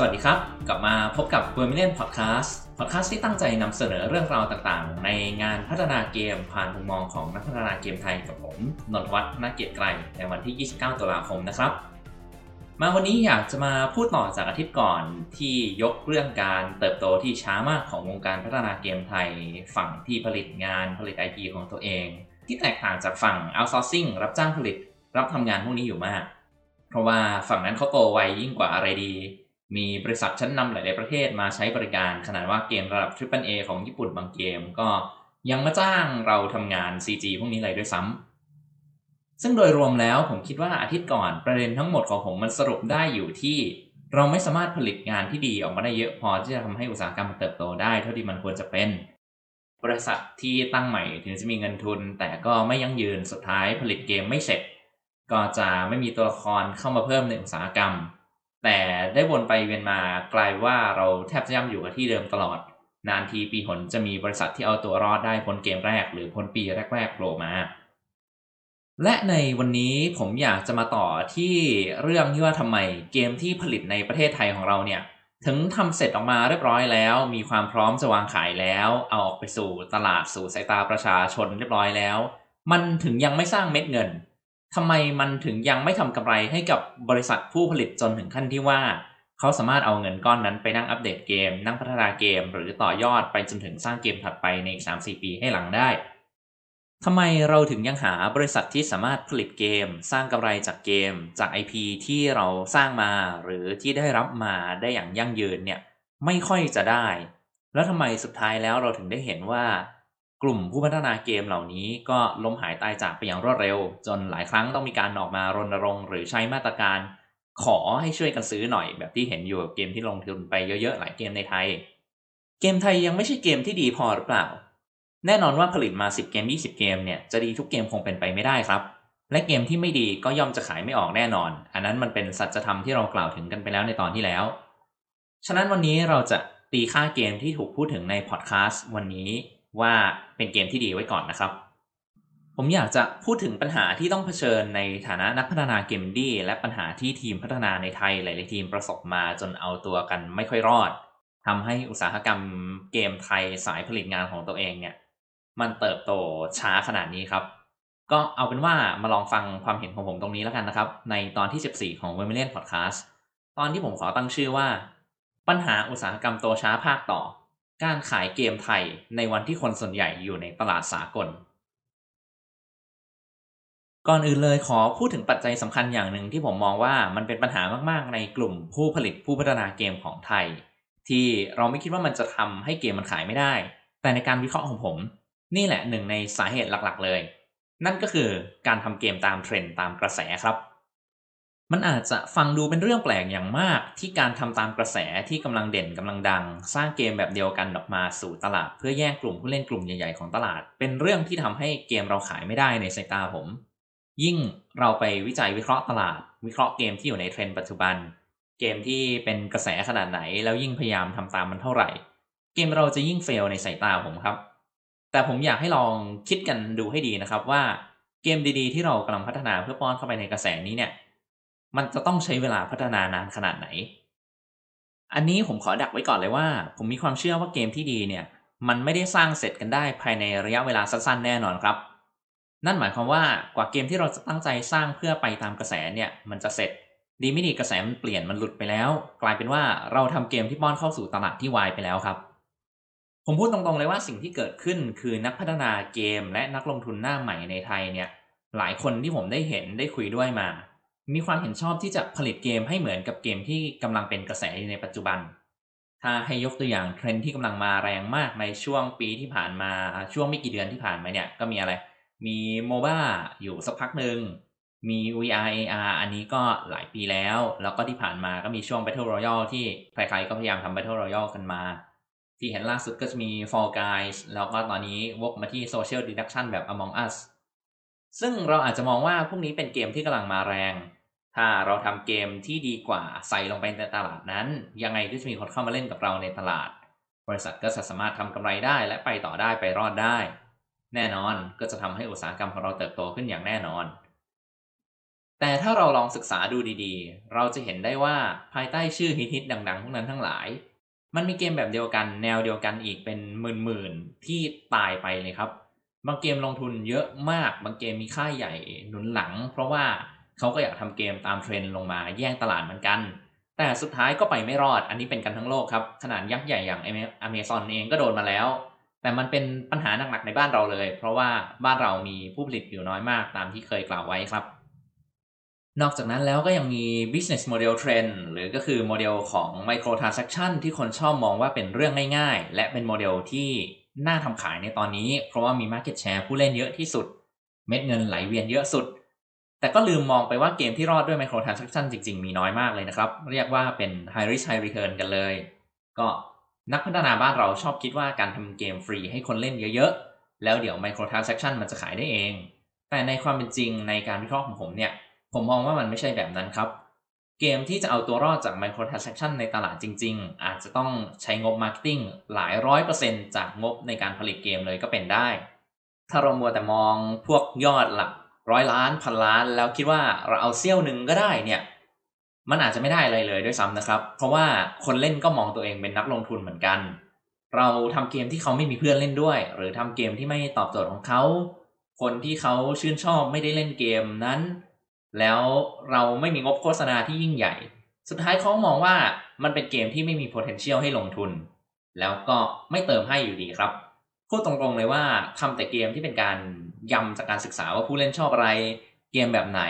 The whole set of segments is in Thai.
สวัสดีครับ กลับมาพบกับ v e r m i l i o n Podcast Podcast ที่ตั้งใจนำเสนอเรื่องราวต่างๆ ในงานพัฒนาเกมผ่านมุมมองของนักพัฒนาเกมไทยกับผมนนทวัฒน์นาเกียรติไกรในวันที่ 29 ตุลาคมนะครับ มาวันนี้อยากจะมาพูดต่อจากอาทิตย์ก่อนที่ยกเรื่องการเติบโตที่ช้ามากของวงการพัฒนาเกมไทย ฝั่งที่ผลิตงานผลิต IP ของตัวเอง ที่แตกต่างจากฝั่ง outsourcing รับจ้างผลิต รับทำงานพวกนี้อยู่มาก เพราะว่าฝั่งนั้นเขาโตไวยิ่งกว่าอะไรดี มีบริษัทชั้นนำหลาย ๆ ประเทศมาใช้บริการขนาดว่าเกมระดับ Triple A ของญี่ปุ่นบางเกม ก็ยังมาจ้างเราทำงาน CG พวกนี้เลยด้วยซ้ำซึ่งโดยรวมแล้วผมคิดว่าอาทิตย์ก่อนประเด็นทั้งหมดของผมมันสรุปได้อยู่ที่เราไม่สามารถผลิตงานที่ดีออกมาได้เยอะพอที่จะทำให้อุตสาหกรรมมันเติบโตได้เท่าที่มันควรจะเป็น บริษัทที่ตั้งใหม่ถึงจะมีเงินทุน แต่ก็ไม่ยั่งยืนสุดท้ายผลิตเกมไม่เสร็จ ก็จะไม่มีตัวละครเข้ามาเพิ่มในอุตสาหกรรม แต่ได้วนไปเวียนมากลายว่าเราแทบจะย่ำอยู่กับที่เดิมตลอด นานทีปีหนจะมีบริษัทที่เอาตัวรอดได้พ้นเกมแรกหรือพ้นปีแรกๆโผล่มา และในวันนี้ผมอยากจะมาต่อที่เรื่องที่ว่าทำไมเกมที่ผลิตในประเทศไทยของเราเนี่ยถึงทำเสร็จออกมาเรียบร้อยแล้ว มีความพร้อมจะวางขายแล้ว เอาออกไปสู่ตลาดสู่สายตาประชาชนเรียบร้อยแล้ว มันถึงยังไม่สร้างเม็ดเงิน ทำไมมันถึงยังไม่ทำกำไรให้กับบริษัทผู้ผลิตจนถึงขั้นที่ว่า เขาสามารถเอาเงินก้อนนั้นไปนั่งอัปเดตเกม นั่งพัฒนาเกม หรือต่อยอดไปจนถึงสร้างเกมถัดไปในอีก3-4 ปีให้หลังได้ทำไมเราถึงยังหาบริษัทที่สามารถผลิตเกม สร้างกำไรจากเกม จาก IP ที่เราสร้างมาหรือที่ได้รับมาได้อย่างยั่งยืนเนี่ยไม่ค่อยจะได้ แล้วทำไมสุดท้ายแล้วเราถึงได้เห็นว่า กลุ่มผู้พัฒนาเกมเหล่านี้ก็ล้มหายตายจากไปอย่างรวดเร็ว จนหลายครั้งต้องมีการออกมารณรงค์หรือใช้มาตรการขอให้ช่วยกันซื้อหน่อย แบบที่เห็นอยู่กับเกมที่ลงทุนไปเยอะๆ หลายเกมในไทย เกมไทยยังไม่ใช่เกมที่ดีพอหรือเปล่า แน่นอนว่าผลิตมา 10 เกม 20 เกมเนี่ยจะดีทุกเกมคงเป็นไปไม่ได้ครับ และเกมที่ไม่ดีก็ย่อมจะขายไม่ออกแน่นอน อันนั้นมันเป็นสัจธรรมที่เรากล่าวถึงกันไปแล้วในตอนที่แล้ว ฉะนั้นวันนี้เราจะตีค่าเกมที่ถูกพูดถึงในพอดแคสต์วันนี้ ว่าเป็นเกมที่ดีไว้ก่อนนะครับ ผมอยากจะพูดถึงปัญหาที่ต้องเผชิญในฐานะนักพัฒนาเกมดีและปัญหาที่ทีมพัฒนาในไทยหลาย ๆ ทีมประสบมาจนเอาตัวกันไม่ค่อยรอดทำให้อุตสาหกรรมเกมไทยสายผลิตงานของตัวเองเนี่ยมันเติบโตช้าขนาดนี้ครับ ก็เอาเป็นว่ามาลองฟังความเห็นของผมตรงนี้แล้วกันนะครับ ในตอนที่ 14 ของ w e m i l i o n Podcast ตอนที่ผมขอตั้งชื่อว่า ปัญหาอุตสาหกรรมโตช้าภาคต่อ การขายเกมไทยในวันที่คนส่วนใหญ่อยู่ในตลาดสากล ก่อนอื่นเลยขอพูดถึงปัจจัยสำคัญอย่างหนึ่งที่ผมมองว่ามันเป็นปัญหามากๆ ในกลุ่มผู้ผลิตผู้พัฒนาเกมของไทย ที่เราไม่คิดว่ามันจะทำให้เกมมันขายไม่ได้ แต่ในการวิเคราะห์ของผม นี่แหละหนึ่งในสาเหตุหลักๆเลย นั่นก็คือการทำเกมตามเทรนด์ตามกระแสครับ มันอาจจะฟังดูเป็นเรื่องแปลกอย่างมากที่การทำตามกระแสที่กำลังเด่นกำลังดัง สร้างเกมแบบเดียวกันออกมาสู่ตลาด เพื่อแย่งกลุ่มผู้เล่นกลุ่มใหญ่ๆของตลาด เป็นเรื่องที่ทำให้เกมเราขายไม่ได้ในสายตาผม ยิ่งเราไปวิจัยวิเคราะห์ตลาด วิเคราะห์เกมที่อยู่ในเทรนด์ปัจจุบัน เกมที่เป็นกระแสขนาดไหน แล้วยิ่งพยายามทำตามมันเท่าไหร่ เกมเราจะยิ่งเฟลในสายตาผมครับ แต่ผมอยากให้ลองคิดกันดูให้ดีนะครับว่าเกมดีๆ ที่เรากำลังพัฒนาเพื่อป้อนเข้าไปในกระแสนี้เนี่ย มันจะต้องใช้เวลาพัฒนานานขนาดไหน อันนี้ผมขอดักไว้ก่อนเลยว่า ผมมีความเชื่อว่าเกมที่ดีเนี่ย มันไม่ได้สร้างเสร็จกันได้ภายในระยะเวลาสั้นๆ แน่นอนครับ นั่นหมายความว่ากว่าเกมที่เราจะตั้งใจสร้างเพื่อไปตามกระแสเนี่ยมันจะเสร็จ ดีไม่ดีกระแสมันเปลี่ยนมันหลุดไปแล้ว กลายเป็นว่าเราทำเกมที่ป้อนเข้าสู่ตลาดที่วายไปแล้วครับผมพูดตรงๆเลยว่าสิ่งที่เกิดขึ้นคือนักพัฒนาเกมและนักลงทุนหน้าใหม่ในไทยเนี่ยหลายคนที่ผมได้เห็นได้คุยด้วยมา มีความเห็นชอบที่จะผลิตเกมให้เหมือนกับเกมที่กำลังเป็นกระแสในปัจจุบัน ถ้าให้ยกตัวอย่างเทรนที่กำลังมาแรงมากในช่วงปีที่ผ่านมาช่วงไม่กี่เดือนที่ผ่านมาเนี่ยก็มีอะไร มีโมบ้าอยู่สักพักหนึ่งมี VR AR อันนี้ก็หลายปีแล้ว แล้วก็ที่ผ่านมาก็มีช่วง Battle Royale ที่ใครๆก็พยายามทำ Battle Royale กันมา ที่เห็นล่าสุดก็จะมี Fall Guys แล้วก็ตอนนี้วกมาที่ Social Deduction แบบ Among Us ซึ่งเราอาจจะมองว่าพวกนี้เป็นเกมที่กำลังมาแรง ถ้าเราทำเกมที่ดีกว่าใส่ลงไปในตลาดนั้น ยังไงก็จะมีคนเข้ามาเล่นกับเราในตลาด บริษัทก็จะสามารถทำกำไรได้และไปต่อได้ไปรอดได้ แน่นอนก็จะทำให้อุตสาหกรรมของเราเติบโตขึ้นอย่างแน่นอน แต่ถ้าเราลองศึกษาดูดีๆ เราจะเห็นได้ว่าภายใต้ชื่อฮิตๆดังๆพวกนั้นทั้งหลาย มันมีเกมแบบเดียวกัน แนวเดียวกันอีกเป็นหมื่นๆที่ตายไปเลยครับ บางเกมลงทุนเยอะมาก บางเกมมีค่าใหญ่หนุนหลัง เพราะว่า เขาก็อยากทำเกมตามเทรนด์ลงมาแย่งตลาดเหมือนกัน แต่สุดท้ายก็ไปไม่รอด อันนี้เป็นกันทั้งโลกครับ ขนาดยักษ์ใหญ่อย่างอเมซอนเองก็โดนมาแล้ว แต่มันเป็นปัญหาหนักๆในบ้านเราเลย เพราะว่าบ้านเรามีผู้ผลิตอยู่น้อยมากตามที่เคยกล่าวไว้ครับ นอกจากนั้นแล้วก็ยังมี business model trend หรือก็คือโมเดลของ microtransaction ที่คนชอบมองว่าเป็นเรื่องง่าย ๆ และเป็นโมเดลที่น่าทำขายในตอนนี้ เพราะว่ามี market share ผู้เล่นเยอะที่สุด เม็ดเงินไหลเวียนเยอะสุด แต่ก็ลืมมองไปว่าเกมที่รอดด้วย microtransaction จริง ๆ มีน้อยมากเลยนะครับ เรียกว่าเป็น high risk high return กันเลย ก็นักพัฒนาบ้านเราชอบคิดว่าการทำเกมฟรีให้คนเล่นเยอะๆ แล้วเดี๋ยว microtransaction มันจะขายได้เอง แต่ในความเป็นจริงในการวิเคราะห์ของผมเนี่ย ผมมองว่ามันไม่ใช่แบบนั้นครับ เกมที่จะเอาตัวรอดจาก microtransaction ในตลาดจริง ๆ อาจจะต้องใช้งบ marketing หลายร้อยเปอร์เซ็นต์จากงบในการผลิตเกมเลยก็เป็นได้ ถ้าเรามัวแต่มองพวกยอดหลัก ร้อยล้านพันล้านแล้วคิดว่าเราเอาเซี่ยวหนึ่งก็ได้เนี่ยมันอาจจะไม่ได้อะไรเลยด้วยซ้ำนะครับ เพราะว่าคนเล่นก็มองตัวเองเป็นนักลงทุนเหมือนกัน เราทำเกมที่เขาไม่มีเพื่อนเล่นด้วย หรือทำเกมที่ไม่ตอบโจทย์ของเขา คนที่เขาชื่นชอบไม่ได้เล่นเกมนั้น แล้วเราไม่มีงบโฆษณาที่ยิ่งใหญ่ สุดท้ายเขามองว่ามันเป็นเกมที่ไม่มี potential ให้ลงทุน แล้วก็ไม่เติมให้อยู่ดีครับ พูดตรงๆเลยว่าทำแต่เกมที่เป็นการ ยำจากการศึกษาว่าผู้เล่นชอบอะไรเกมแบบไหน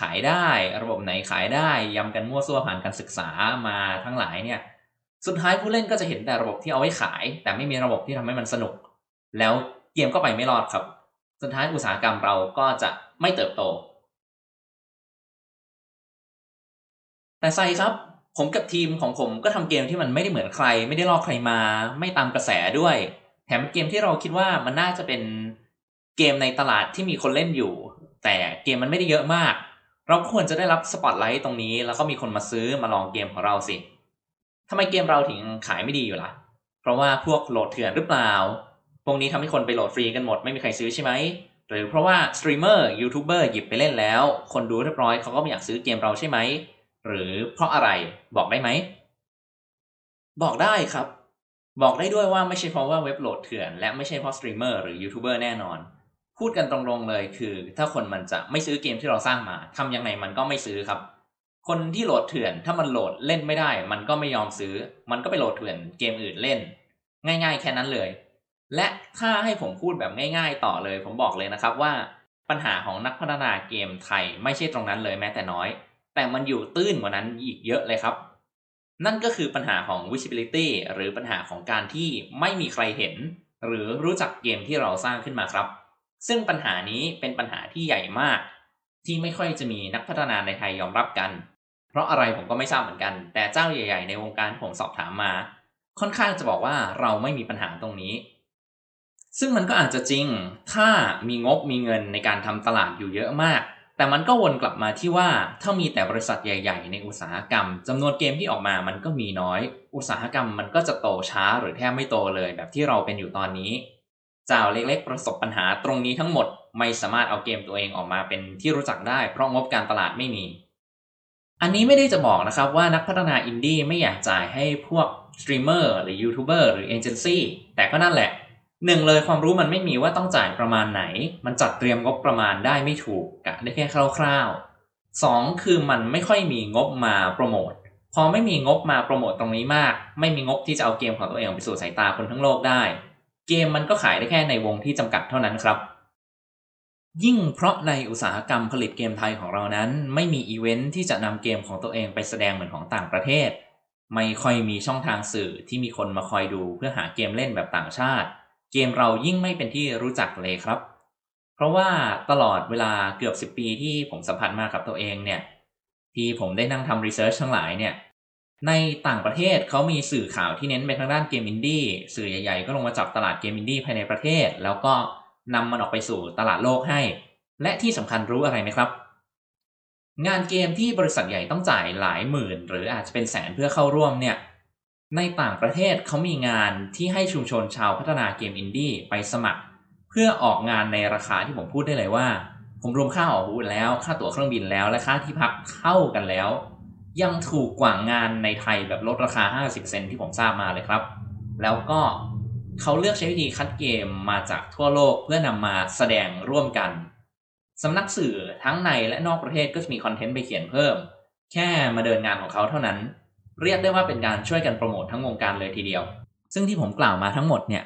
ขายได้ ระบบไหนขายได้ยำกันมั่วซั่วผ่านการศึกษามาทั้งหลายเนี่ยสุดท้ายผู้เล่นก็จะเห็นแต่ระบบที่เอาไว้ขาย แต่ไม่มีระบบที่ทำให้มันสนุก แล้วเกมก็ไปไม่รอดครับ สุดท้ายอุตสาหกรรมเราก็จะไม่เติบโต แต่ใส่ครับผมกับทีมของผมก็ทำเกมที่มันไม่ได้เหมือนใคร ไม่ได้ลอกใครมา ไม่ตามกระแสด้วย แถมเกมที่เราคิดว่ามันน่าจะเป็น เกมในตลาดที่มีคนเล่นอยู่ แต่เกมมันไม่ได้เยอะมาก เราควรจะได้รับสปอตไลท์ตรงนี้ แล้วก็มีคนมาซื้อมาลองเกมของเราสิทำไมเกมเราถึงขายไม่ดีอยู่ล่ะ เพราะว่าพวกโหลดเถื่อนหรือเปล่า พวกนี้ทำให้คนไปโหลดฟรีกันหมดไม่มีใครซื้อใช่ไหมหรือเพราะว่าสตรีมเมอร์ยูทูบเบอร์หยิบไปเล่นแล้ว คนดูเรียบร้อยเขาก็ไม่อยากซื้อเกมเราใช่ไหม หรือเพราะอะไรบอกได้ไหม บอกได้ครับ บอกได้ด้วยว่าไม่ใช่เพราะว่าเว็บโหลดเถื่อน และไม่ใช่เพราะสตรีมเมอร์หรือยูทูบเบอร์แน่นอน พูดกันตรงๆเลยคือ ถ้าคนมันจะไม่ซื้อเกมที่เราสร้างมาทำยังไงมันก็ไม่ซื้อครับ คนที่โหลดเถื่อนถ้ามันโหลดเล่นไม่ได้ มันก็ไม่ยอมซื้อ มันก็ไปโหลดเถื่อนเกมอื่นเล่น ง่าย ๆ แค่นั้นเลย และถ้าให้ผมพูดแบบง่าย ๆ ต่อเลย ผมบอกเลยนะครับว่า ปัญหาของนักพัฒนาเกมไทยไม่ใช่ตรงนั้นเลยแม้แต่น้อย แต่มันอยู่ตื้นกว่านั้นอีกเยอะเลยครับ นั่นก็คือปัญหาของ visibility หรือปัญหาของการที่ไม่มีใครเห็น หรือรู้จักเกมที่เราสร้างขึ้นมาครับ ซึ่งปัญหานี้เป็นปัญหาที่ใหญ่มาก ที่ไม่ค่อยจะมีนักพัฒนาในไทยยอมรับกัน เพราะอะไรผมก็ไม่ทราบเหมือนกัน แต่เจ้าใหญ่ ๆ ในวงการผมสอบถามมา ค่อนข้างจะบอกว่าเราไม่มีปัญหาตรงนี้ ซึ่งมันก็อาจจะจริง ถ้ามีงบมีเงินในการทำตลาดอยู่เยอะมาก แต่มันก็วนกลับมาที่ว่าถ้ามีแต่บริษัทใหญ่ ๆ ในอุตสาหกรรมจำนวนเกมที่ออกมามันก็มีน้อย อุตสาหกรรมมันก็จะโตช้าหรือแทบไม่โตเลยแบบที่เราเป็นอยู่ตอนนี้ เจ้าเล็กๆประสบปัญหาตรงนี้ทั้งหมดไม่สามารถเอาเกมตัวเองออกมาเป็นที่รู้จักได้เพราะงบการตลาดไม่มี อันนี้ไม่ได้จะบอกนะครับว่านักพัฒนาอินดี้ไม่อยากจ่ายให้พวกสตรีมเมอร์หรือยูทูบเบอร์หรือเอเจนซี่แต่ก็นั่นแหละหนึ่งเลยความรู้มันไม่มีว่าต้องจ่ายประมาณไหน มันจัดเตรียมงบประมาณได้ไม่ถูกกะได้แค่คร่าวๆสองคือมันไม่ค่อยมีงบมาโปรโมท พอไม่มีงบมาโปรโมทตรงนี้มาก ไม่มีงบที่จะเอาเกมของตัวเองไปสู่สายตาคนทั้งโลกได้ เกมมันก็ขายได้แค่ในวงที่จำกัดเท่านั้นครับ ยิ่งเพราะในอุตสาหกรรมผลิตเกมไทยของเรานั้น ไม่มีอีเวนท์ที่จะนำเกมของตัวเองไปแสดงเหมือนของต่างประเทศ ไม่ค่อยมีช่องทางสื่อที่มีคนมาคอยดูเพื่อหาเกมเล่นแบบต่างชาติ เกมเรายิ่งไม่เป็นที่รู้จักเลยครับ เพราะว่าตลอดเวลาเกือบ 10 ปีที่ผมสัมผัสมากับตัวเองเนี่ยที่ผมได้นั่งทำ research ทั้งหลายเนี่ย ในต่างประเทศเขามีสื่อข่าวที่เน้นไปทางด้านเกมอินดี้สื่อใหญ่ๆ ก็ลงมาจับตลาดเกมอินดี้ภายในประเทศ แล้วก็นำมันออกไปสู่ตลาดโลกให้ และที่สำคัญรู้อะไรไหมครับ งานเกมที่บริษัทใหญ่ต้องจ่ายหลายหมื่น หรืออาจจะเป็นแสนเพื่อเข้าร่วมเนี่ยในต่างประเทศเขามีงานที่ให้ชุมชนชาวพัฒนาเกมอินดี้ไปสมัคร เพื่อออกงานในราคาที่ผมพูดได้เลยว่า ผมรวมค่าออกบูธแล้วค่าตั๋วเครื่องบินแล้วและค่าที่พักเข้ากันแล้ว ยังถูกกว่างานในไทยแบบลดราคา 50 เซนที่ผมทราบมาเลยครับ แล้วก็เขาเลือกใช้วิธีคัดเกมมาจากทั่วโลกเพื่อนำมาแสดงร่วมกันสำนักสื่อทั้งในและนอกประเทศก็จะมีคอนเทนต์ไปเขียนเพิ่ม แค่มาเดินงานของเขาเท่านั้น เรียกได้ว่าเป็นการช่วยกันโปรโมททั้งวงการเลยทีเดียว ซึ่งที่ผมกล่าวมาทั้งหมดเนี่ย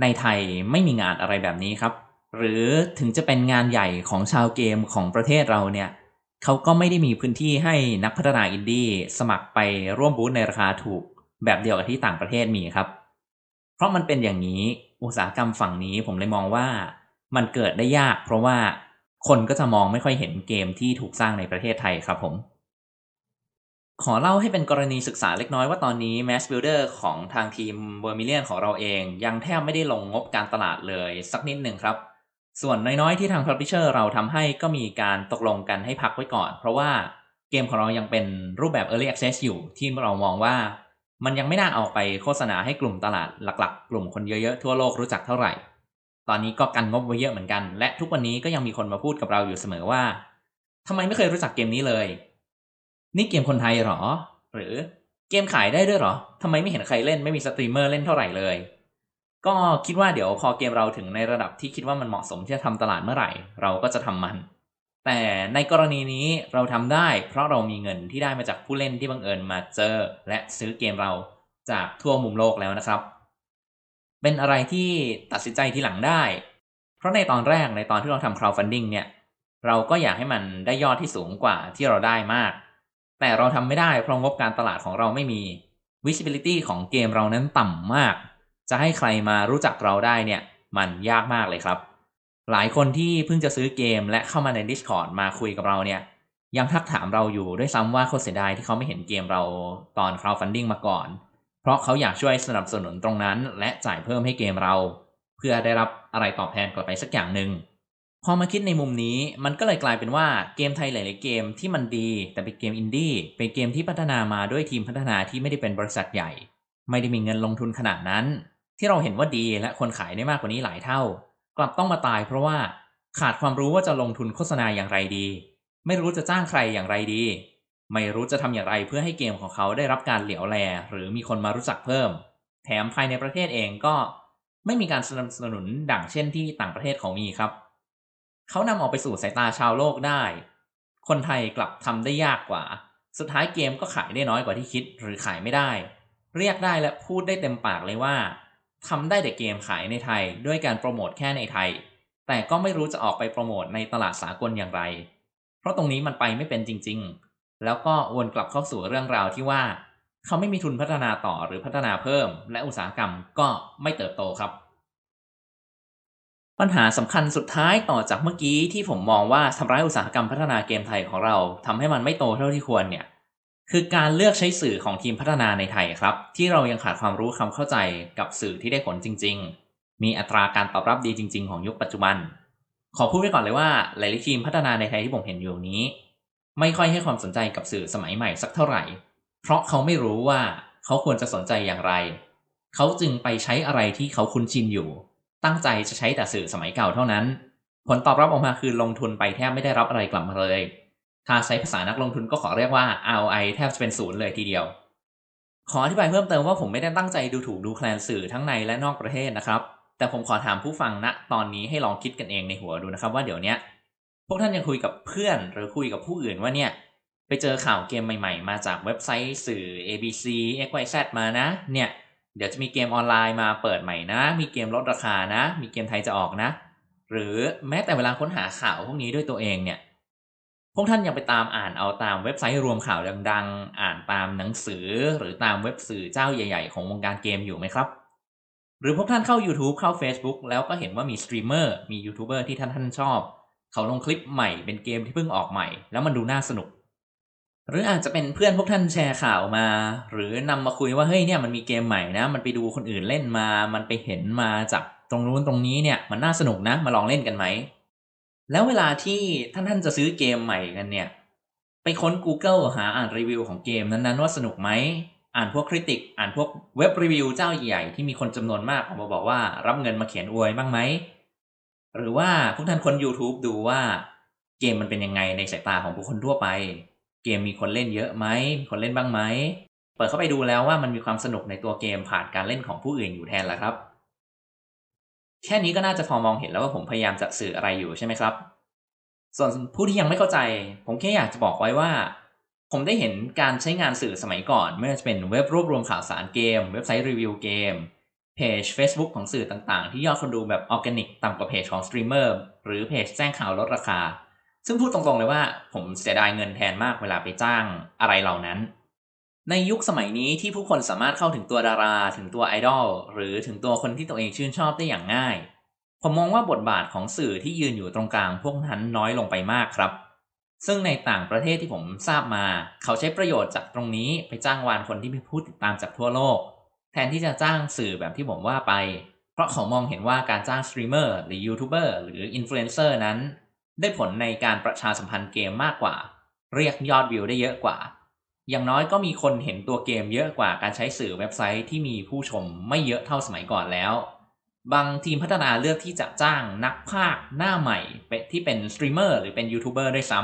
ในไทยไม่มีงานอะไรแบบนี้ครับ หรือถึงจะเป็นงานใหญ่ของชาวเกมของประเทศเราเนี่ย เขาก็ไม่ได้มีพื้นที่ให้นักพัฒนาอินดี้สมัครไปร่วมบูธในราคาถูกแบบเดียวกับที่ต่างประเทศมีครับ เพราะมันเป็นอย่างนี้อุตสาหกรรมฝั่งนี้ผมเลยมองว่ามันเกิดได้ยาก เพราะว่าคนก็จะมองไม่ค่อยเห็นเกมที่ถูกสร้างในประเทศไทยครับผม ขอเล่าให้เป็นกรณีศึกษาเล็กน้อยว่าตอนนี้ Mass Builder ของทางทีม v e r m i l i o n ของเราเอง ยังแทบไม่ได้ลงงบการตลาดเลยสักนิดหนึ่งครับ ส่วนน้อยๆที่ทาง Publisher เราทำให้ก็มีการตกลงกันให้พักไว้ก่อน เพราะว่าเกมของเรายังเป็นรูปแบบ Early Access อยู่ที่เรามองว่ามันยังไม่น่าออกไปโฆษณาให้กลุ่มตลาดหลักๆ กลุ่มคนเยอะๆทั่วโลกรู้จักเท่าไหร่ ตอนนี้ก็กันงบไว้เยอะเหมือนกัน และทุกวันนี้ก็ยังมีคนมาพูดกับเราอยู่เสมอว่าทำไมไม่เคยรู้จักเกมนี้เลย นี่เกมคนไทยหรอ หรือเกมขายได้ด้วยหรอทำไมไม่เห็นใครเล่นไม่มีสตรีมเมอร์เล่นเท่าไหร่เลย ก็คิดว่าเดี๋ยวพอเกมเราถึงในระดับที่คิดว่ามันเหมาะสมที่จะทำตลาดเมื่อไหร่ เราก็จะทำมัน แต่ในกรณีนี้เราทำได้เพราะเรามีเงินที่ได้มาจากผู้เล่นที่บังเอิญมาเจอ และซื้อเกมเราจากทั่วมุมโลกแล้วนะครับ เป็นอะไรที่ตัดสินใจทีหลังได้ เพราะในตอนแรกในตอนที่เราทำ crowdfunding เนี่ย เราก็อยากให้มันได้ยอดที่สูงกว่าที่เราได้มาก แต่เราทำไม่ได้เพราะงบการตลาดของเราไม่มี visibility ของเกมเรานั้นต่ำมาก จะให้ใครมารู้จักเราได้เนี่ย มันยากมากเลยครับ หลายคนที่เพิ่งจะซื้อเกมและเข้ามาใน Discord มาคุยกับเราเนี่ย ยังทักถามเราอยู่ด้วยซ้ำว่าเขาเสียดายที่เขาไม่เห็นเกมเราตอน crowdfunding มาก่อน เพราะเขาอยากช่วยสนับสนุนตรงนั้น และจ่ายเพิ่มให้เกมเรา เพื่อได้รับอะไรตอบแทนกลับไปสักอย่างหนึ่งพอมาคิดในมุมนี้มันก็เลยกลายเป็นว่าเกมไทยหลาย ๆ เกมที่มันดี แต่เป็นเกมอินดี้เป็นเกมที่พัฒนามาด้วยทีมพัฒนาที่ไม่ได้เป็นบริษัทใหญ่ ไม่ได้มีเงินลงทุนขนาดนั้น ที่เราเห็นว่าดีและคนขายได้มากกว่านี้หลายเท่า กลับต้องมาตายเพราะว่าขาดความรู้ว่าจะลงทุนโฆษณาอย่างไรดี ไม่รู้จะจ้างใครอย่างไรดี ไม่รู้จะทำอย่างไรเพื่อให้เกมของเขาได้รับการเหลียวแล หรือมีคนมารู้จักเพิ่ม แถมภายในประเทศเองก็ไม่มีการสนับสนุนดั่งเช่นที่ต่างประเทศเขามีครับ เขานำออกไปสู่สายตาชาวโลกได้ คนไทยกลับทำได้ยากกว่า สุดท้ายเกมก็ขายได้น้อยกว่าที่คิด หรือขายไม่ได้ เรียกได้และพูดได้เต็มปากเลยว่า ทำได้แต่เกมขายในไทยด้วยการโปรโมทแค่ในไทย แต่ก็ไม่รู้จะออกไปโปรโมทในตลาดสากลอย่างไร เพราะตรงนี้มันไปไม่เป็นจริง ๆ แล้วก็วนกลับเข้าสู่เรื่องราวที่ว่า เขาไม่มีทุนพัฒนาต่อหรือพัฒนาเพิ่ม และอุตสาหกรรมก็ไม่เติบโตครับ ปัญหาสำคัญสุดท้ายต่อจากเมื่อกี้ที่ผมมองว่าทำร้ายอุตสาหกรรมพัฒนาเกมไทยของเราทำให้มันไม่โตเท่าที่ควรเนี่ย คือการเลือกใช้สื่อของทีมพัฒนาในไทยครับ ที่เรายังขาดความรู้ความเข้าใจกับสื่อที่ได้ผลจริง ๆ มีอัตราการตอบรับดีจริง ๆ ของยุคปัจจุบัน ขอพูดไว้ก่อนเลยว่าหลายๆทีมพัฒนาในไทยที่ผมเห็นอยู่นี้ ไม่ค่อยให้ความสนใจกับสื่อสมัยใหม่สักเท่าไหร่ เพราะเขาไม่รู้ว่าเขาควรจะสนใจอย่างไร เขาจึงไปใช้อะไรที่เขาคุ้นชินอยู่ ตั้งใจจะใช้แต่สื่อสมัยเก่าเท่านั้น ผลตอบรับออกมาคือลงทุนไปแทบไม่ได้รับอะไรกลับมาเลย ถ้าใช้ภาษานักลงทุนก็ขอเรียกว่า ROI แทบจะเป็นศูนย์เลยทีเดียว ขออธิบายเพิ่มเติมว่าผมไม่ได้ตั้งใจดูถูกดูแคลนสื่อทั้งในและนอกประเทศนะครับ แต่ผมขอถามผู้ฟังณนะตอนนี้ให้ลองคิดกันเองในหัวดูนะครับ ว่าเดี๋ยวนี้พวกท่านยังคุยกับเพื่อนหรือคุยกับผู้อื่นว่าเนี่ยไปเจอข่าวเกมใหม่ๆ มาจากเว็บไซต์สื่อ ABC XYZ มานะ เนี่ย เดี๋ยวจะมีเกมออนไลน์มาเปิดใหม่นะ มีเกมลดราคานะ มีเกมไทยจะออกนะ หรือแม้แต่เวลาค้นหาข่าวพวกนี้ด้วยตัวเองเนี่ย พวกท่านยังไปตามอ่านเอาตามเว็บไซต์รวมข่าวดัง ๆ อ่านตามหนังสือ หรือตามเว็บสื่อเจ้าใหญ่ ๆ ของวงการเกมอยู่ไหมครับ หรือพวกท่านเข้า YouTube เข้า Facebook แล้วก็เห็นว่ามีสตรีมเมอร์มียูทูบเบอร์ที่ท่านท่านชอบ เขาลงคลิปใหม่เป็นเกมที่เพิ่งออกใหม่ แล้วมันดูน่าสนุก หรืออาจจะเป็นเพื่อนพวกท่านแชร์ข่าวมา หรือนำมาคุยว่าเฮ้ยเนี่ยมันมีเกมใหม่นะ มันไปดูคนอื่นเล่นมา มันไปเห็นมาจากตรงนู้นตรงนี้เนี่ยมันน่าสนุกนะมาลองเล่นกันไหม แล้วเวลาที่ท่านท่านจะซื้อเกมใหม่กันเนี่ย ไปค้น Google หาอ่านรีวิวของเกมนั้นๆว่าสนุกไหม อ่านพวกคริติก อ่านพวกเว็บรีวิวเจ้าใหญ่ที่มีคนจำนวนมากออกมาบอกว่ารับเงินมาเขียนอวยบ้างไหม หรือว่าพวกท่านคน YouTube ดูว่าเกมมันเป็นยังไงในสายตาของผู้คนทั่วไป เกมมีคนเล่นเยอะไหมมีคนเล่นบ้างไหม เปิดเข้าไปดูแล้วว่ามันมีความสนุกในตัวเกมผ่านการเล่นของผู้อื่นอยู่แทนแล้วครับ แค่นี้ก็น่าจะพอมองเห็นแล้วว่าผมพยายามจะสื่ออะไรอยู่ใช่ไหมครับ ส่วนผู้ที่ยังไม่เข้าใจ ผมแค่อยากจะบอกไว้ว่า ผมได้เห็นการใช้งานสื่อสมัยก่อน ไม่ว่าจะเป็นเว็บรวบรวมข่าวสารเกม เว็บไซต์รีวิวเกมเพจ Facebook ของสื่อต่างๆ ที่ยอดคนดูแบบออร์แกนิกต่ำกว่าเพจของสตรีมเมอร์หรือเพจแจ้งข่าวลดราคา ซึ่งพูดตรงๆเลยว่าผมเสียดายเงินแทนมากเวลาไปจ้างอะไรเหล่านั้น ในยุคสมัยนี้ที่ผู้คนสามารถเข้าถึงตัวดารา ถึงตัวไอดอลหรือถึงตัวคนที่ตัวเองชื่นชอบได้อย่างง่าย ผมมองว่าบทบาทของสื่อที่ยืนอยู่ตรงกลางพวกนั้นน้อยลงไปมากครับ ซึ่งในต่างประเทศที่ผมทราบมา เขาใช้ประโยชน์จากตรงนี้ไปจ้างวานคนที่มีผู้ติดตามจากทั่วโลก แทนที่จะจ้างสื่อแบบที่ผมว่าไป เพราะเขามองเห็นว่าการจ้างสตรีมเมอร์หรือยูทูบเบอร์หรืออินฟลูเอนเซอร์นั้น ได้ผลในการประชาสัมพันธ์เกมมากกว่า เรียกยอดวิวได้เยอะกว่า อย่างน้อยก็มีคนเห็นตัวเกมเยอะกว่าการใช้สื่อเว็บไซต์ที่มีผู้ชมไม่เยอะเท่าสมัยก่อนแล้ว บางทีมพัฒนาเลือกที่จะจ้างนักพากย์หน้าใหม่ที่เป็นสตรีมเมอร์หรือเป็นยูทูบเบอร์ด้วยซ้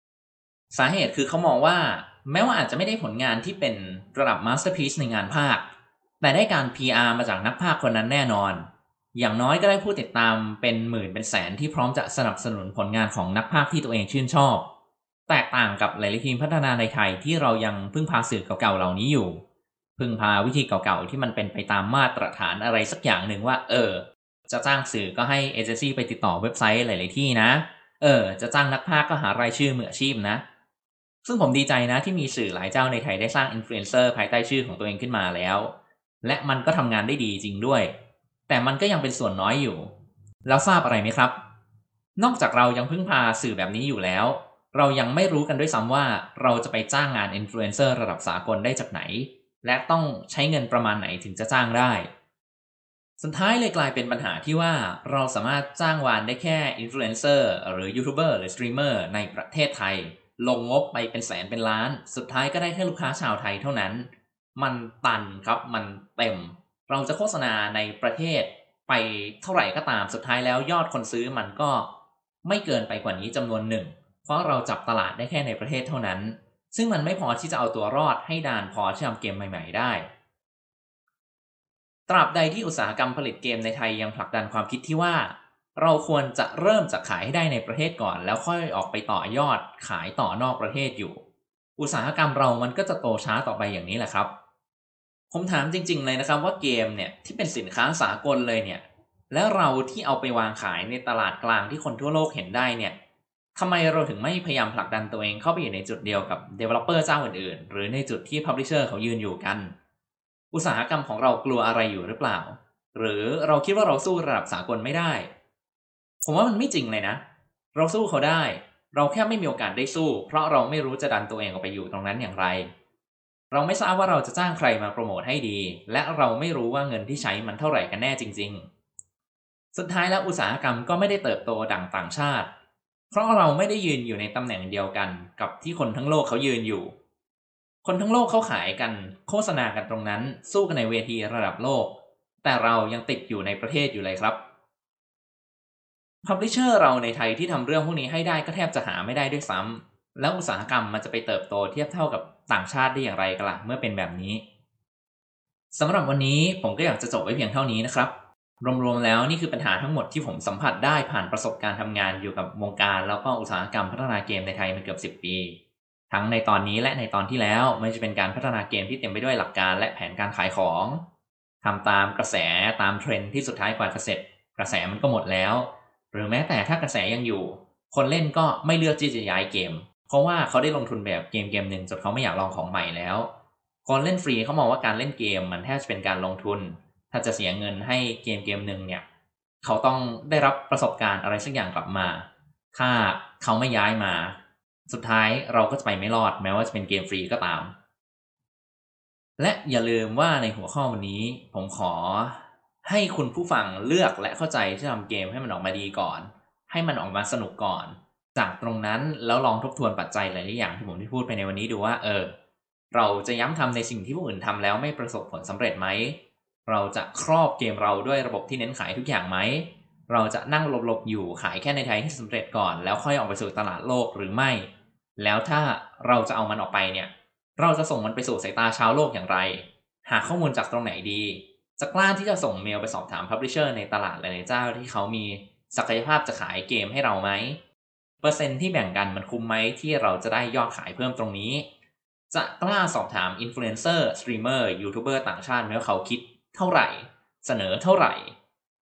ำสาเหตุคือเขามองว่าแม้ว่าอาจจะไม่ได้ผลงานที่เป็นระดับ masterpiece ในงานพากย์ แต่ได้การ PR มาจากนักพากย์คนนั้นแน่นอน อย่างน้อยก็ได้ผู้ติดตามเป็นหมื่นเป็นแสนที่พร้อมจะสนับสนุนผลงานของนักพากย์ที่ตัวเองชื่นชอบ แตกต่างกับหลายๆทีมพัฒนาในไทยที่เรายังพึ่งพาสื่อเก่าๆเหล่านี้อยู่ พึ่งพาวิธีเก่าๆที่มันเป็นไปตามมาตรฐานอะไรสักอย่างหนึ่งว่า เออ จะจ้างสื่อก็ให้เอเจนซี่ไปติดต่อเว็บไซต์หลายๆที่นะ เออ จะจ้างนักภาคก็หารายชื่อมืออาชีพนะ ซึ่งผมดีใจนะที่มีสื่อหลายเจ้าในไทยได้สร้างอินฟลูเอนเซอร์ภายใต้ชื่อของตัวเองขึ้นมาแล้ว และมันก็ทำงานได้ดีจริงด้วย แต่มันก็ยังเป็นส่วนน้อยอยู่ แล้วทราบอะไรไหมครับ นอกจากเรายังพึ่งพาสื่อแบบนี้อยู่แล้ว เรายังไม่รู้กันด้วยซ้ำว่าเราจะไปจ้างงานอินฟลูเอนเซอร์ระดับสากลได้จากไหน และต้องใช้เงินประมาณไหนถึงจะจ้างได้ สุดท้ายเลยกลายเป็นปัญหาที่ว่าเราสามารถจ้างวานได้แค่อินฟลูเอนเซอร์หรือยูทูบเบอร์หรือสตรีมเมอร์ในประเทศไทย ลงงบไปเป็นแสนเป็นล้าน สุดท้ายก็ได้แค่ลูกค้าชาวไทยเท่านั้น มันตันครับมันเต็ม เราจะโฆษณาในประเทศไปเท่าไหร่ก็ตามสุดท้ายแล้วยอดคนซื้อมันก็ไม่เกินไปกว่านี้จำนวนหนึ่ง เพราะเราจับตลาดได้แค่ในประเทศเท่านั้น ซึ่งมันไม่พอที่จะเอาตัวรอดให้ดานพอที่ทำเกมใหม่ ๆ ได้ ตราบใดที่อุตสาหกรรมผลิตเกมในไทยยังผลักดันความคิดที่ว่า เราควรจะเริ่มจากขายให้ได้ในประเทศก่อน แล้วค่อยออกไปต่อยอดขายต่อนอกประเทศอยู่ อุตสาหกรรมเรามันก็จะโตช้าต่อไปอย่างนี้แหละครับ ผมถามจริง ๆ เลยนะครับว่าเกมเนี่ยที่เป็นสินค้าสากลเลยเนี่ยแล้วเราที่เอาไปวางขายในตลาดกลางที่คนทั่วโลกเห็นได้เนี่ย ทำไมเราถึงไม่พยายามผลักดันตัวเองเข้าไปอยู่ในจุดเดียวกับ Developer เจ้าอื่นๆ หรือในจุดที่ Publisher เขายืนอยู่กัน อุตสาหกรรมของเรากลัวอะไรอยู่หรือเปล่า หรือเราคิดว่าเราสู้ระดับสากลไม่ได้ ผมว่ามันไม่จริงเลยนะ เราสู้เขาได้ เราแค่ไม่มีโอกาสได้สู้ เพราะเราไม่รู้จะดันตัวเองออกไปอยู่ตรงนั้นอย่างไร เราไม่ทราบว่าเราจะจ้างใครมาโปรโมทให้ดี และเราไม่รู้ว่าเงินที่ใช้มันเท่าไหร่กันแน่จริง ๆ สุดท้ายแล้วอุตสาหกรรมก็ไม่ได้เติบโตดังต่างชาติ เพราะเราไม่ได้ยืนอยู่ในตำแหน่งเดียวกันกับที่คนทั้งโลกเขายืนอยู่ คนทั้งโลกเขาขายกันโฆษณากันตรงนั้น สู้กันในเวทีระดับโลก แต่เรายังติดอยู่ในประเทศอยู่เลยครับพับลิเชอร์เราในไทยที่ทำเรื่องพวกนี้ให้ได้ก็แทบจะหาไม่ได้ด้วยซ้ำแล้วอุตสาหกรรมมันจะไปเติบโตเทียบเท่ากับต่างชาติได้อย่างไรกันละ่ะเมื่อเป็นแบบนี้สำหรับวันนี้ผมก็อยากจะจบไว้เพียงเท่านี้นะครับ รวมๆแล้วนี่คือปัญหาทั้งหมดที่ผมสัมผัสได้ผ่านประสบการณ์ทำงานอยู่กับวงการ แล้วก็อุตสาหกรรมพัฒนาเกมในไทยมาเกือบ 10 ปี ทั้งในตอนนี้และในตอนที่แล้วไม่จะเป็นการพัฒนาเกมที่เต็มไปด้วยหลักการและแผนการขายของทำตามกระแสตามเทรนที่สุดท้ายกว่าจะเสร็จ กระแสมันก็หมดแล้ว หรือแม้แต่ถ้ากระแสยังอยู่ คนเล่นก็ไม่เลือกที่จะย้ายเกม เพราะว่าเขาได้ลงทุนแบบเกมเกมหนึ่งจนเขาไม่อยากลองของใหม่แล้วคนเล่นฟรีเขามองว่าการเล่นเกมมันแทบจะเป็นการลงทุน ถ้าจะเสียเงินให้เกมเกมหนึ่งเนี่ย เขาต้องได้รับประสบการณ์อะไรสักอย่างกลับมา ถ้าเขาไม่ย้ายมา สุดท้ายเราก็จะไปไม่รอดแม้ว่าจะเป็นเกมฟรีก็ตาม และอย่าลืมว่าในหัวข้อวันนี้ ผมขอให้คุณผู้ฟังเลือกและเข้าใจที่ทำเกมให้มันออกมาดีก่อน ให้มันออกมาสนุกก่อน จากตรงนั้นแล้วลองทบทวนปัจจัยหลายๆอย่างที่ผมที่พูดไปในวันนี้ดูว่าเออเราจะย้ำทำในสิ่งที่ผู้อื่นทำแล้วไม่ประสบผลสำเร็จไหม เราจะครอบเกมเราด้วยระบบที่เน้นขายทุกอย่างไหม เราจะนั่งหลบๆอยู่ขายแค่ในไทยให้สำเร็จก่อน แล้วค่อยออกไปสู่ตลาดโลกหรือไม่ แล้วถ้าเราจะเอามันออกไปเนี่ย เราจะส่งมันไปสู่สายตาชาวโลกอย่างไร หาข้อมูลจากตรงไหนดี จะกล้าที่จะส่งเมลไปสอบถาม publisher ในตลาดหลายๆเจ้าที่เขามีศักยภาพจะขายเกมให้เราไหม เปอร์เซ็นต์ที่แบ่งกันมันคุ้มไหมที่เราจะได้ยอดขายเพิ่มตรงนี้ จะกล้าสอบถามอินฟลูเอนเซอร์ สตรีมเมอร์ ยูทูบเบอร์ต่างชาติไหมว่าเขาคิด เท่าไหร่ เสนอเท่าไหร่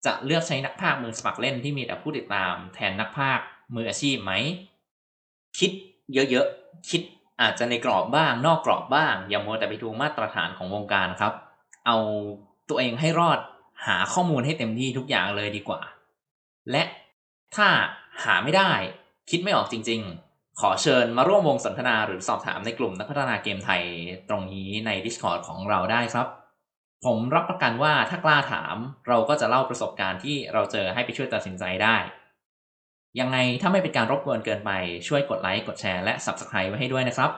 จะเลือกใช้นักพากย์มือสมัครเล่นที่มีแต่ผู้ติดตามแทนนักพากย์มืออาชีพไหม คิดเยอะๆ คิดอาจจะในกรอบบ้างนอกกรอบบ้าง อย่ามัวแต่ไปดูมาตรฐานของวงการครับ เอาตัวเองให้รอดหาข้อมูลให้เต็มที่ทุกอย่างเลยดีกว่า และถ้าหาไม่ได้ คิดไม่ออกจริง ๆ ขอเชิญมาร่วมวงสนทนาหรือสอบถามในกลุ่มนักพัฒนาเกมไทยตรงนี้ใน Discord ของเราได้ครับ ผมรับประกันว่าถ้ากล้าถามเราก็จะเล่าประสบการณ์ที่เราเจอให้ไปช่วยตัดสินใจได้ ยังไงถ้าไม่เป็นการรบกวนเกินไปช่วยกดไลค์กดแชร์และ Subscribe ไว้ให้ด้วยนะครับ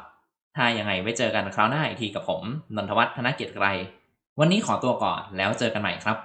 ถ้ายังไงไว้เจอกันคราวหน้าอีกทีกับผมนนทวัฒน์ธนเกียรติไกร วันนี้ขอตัวก่อนแล้วเจอกันใหม่ครับ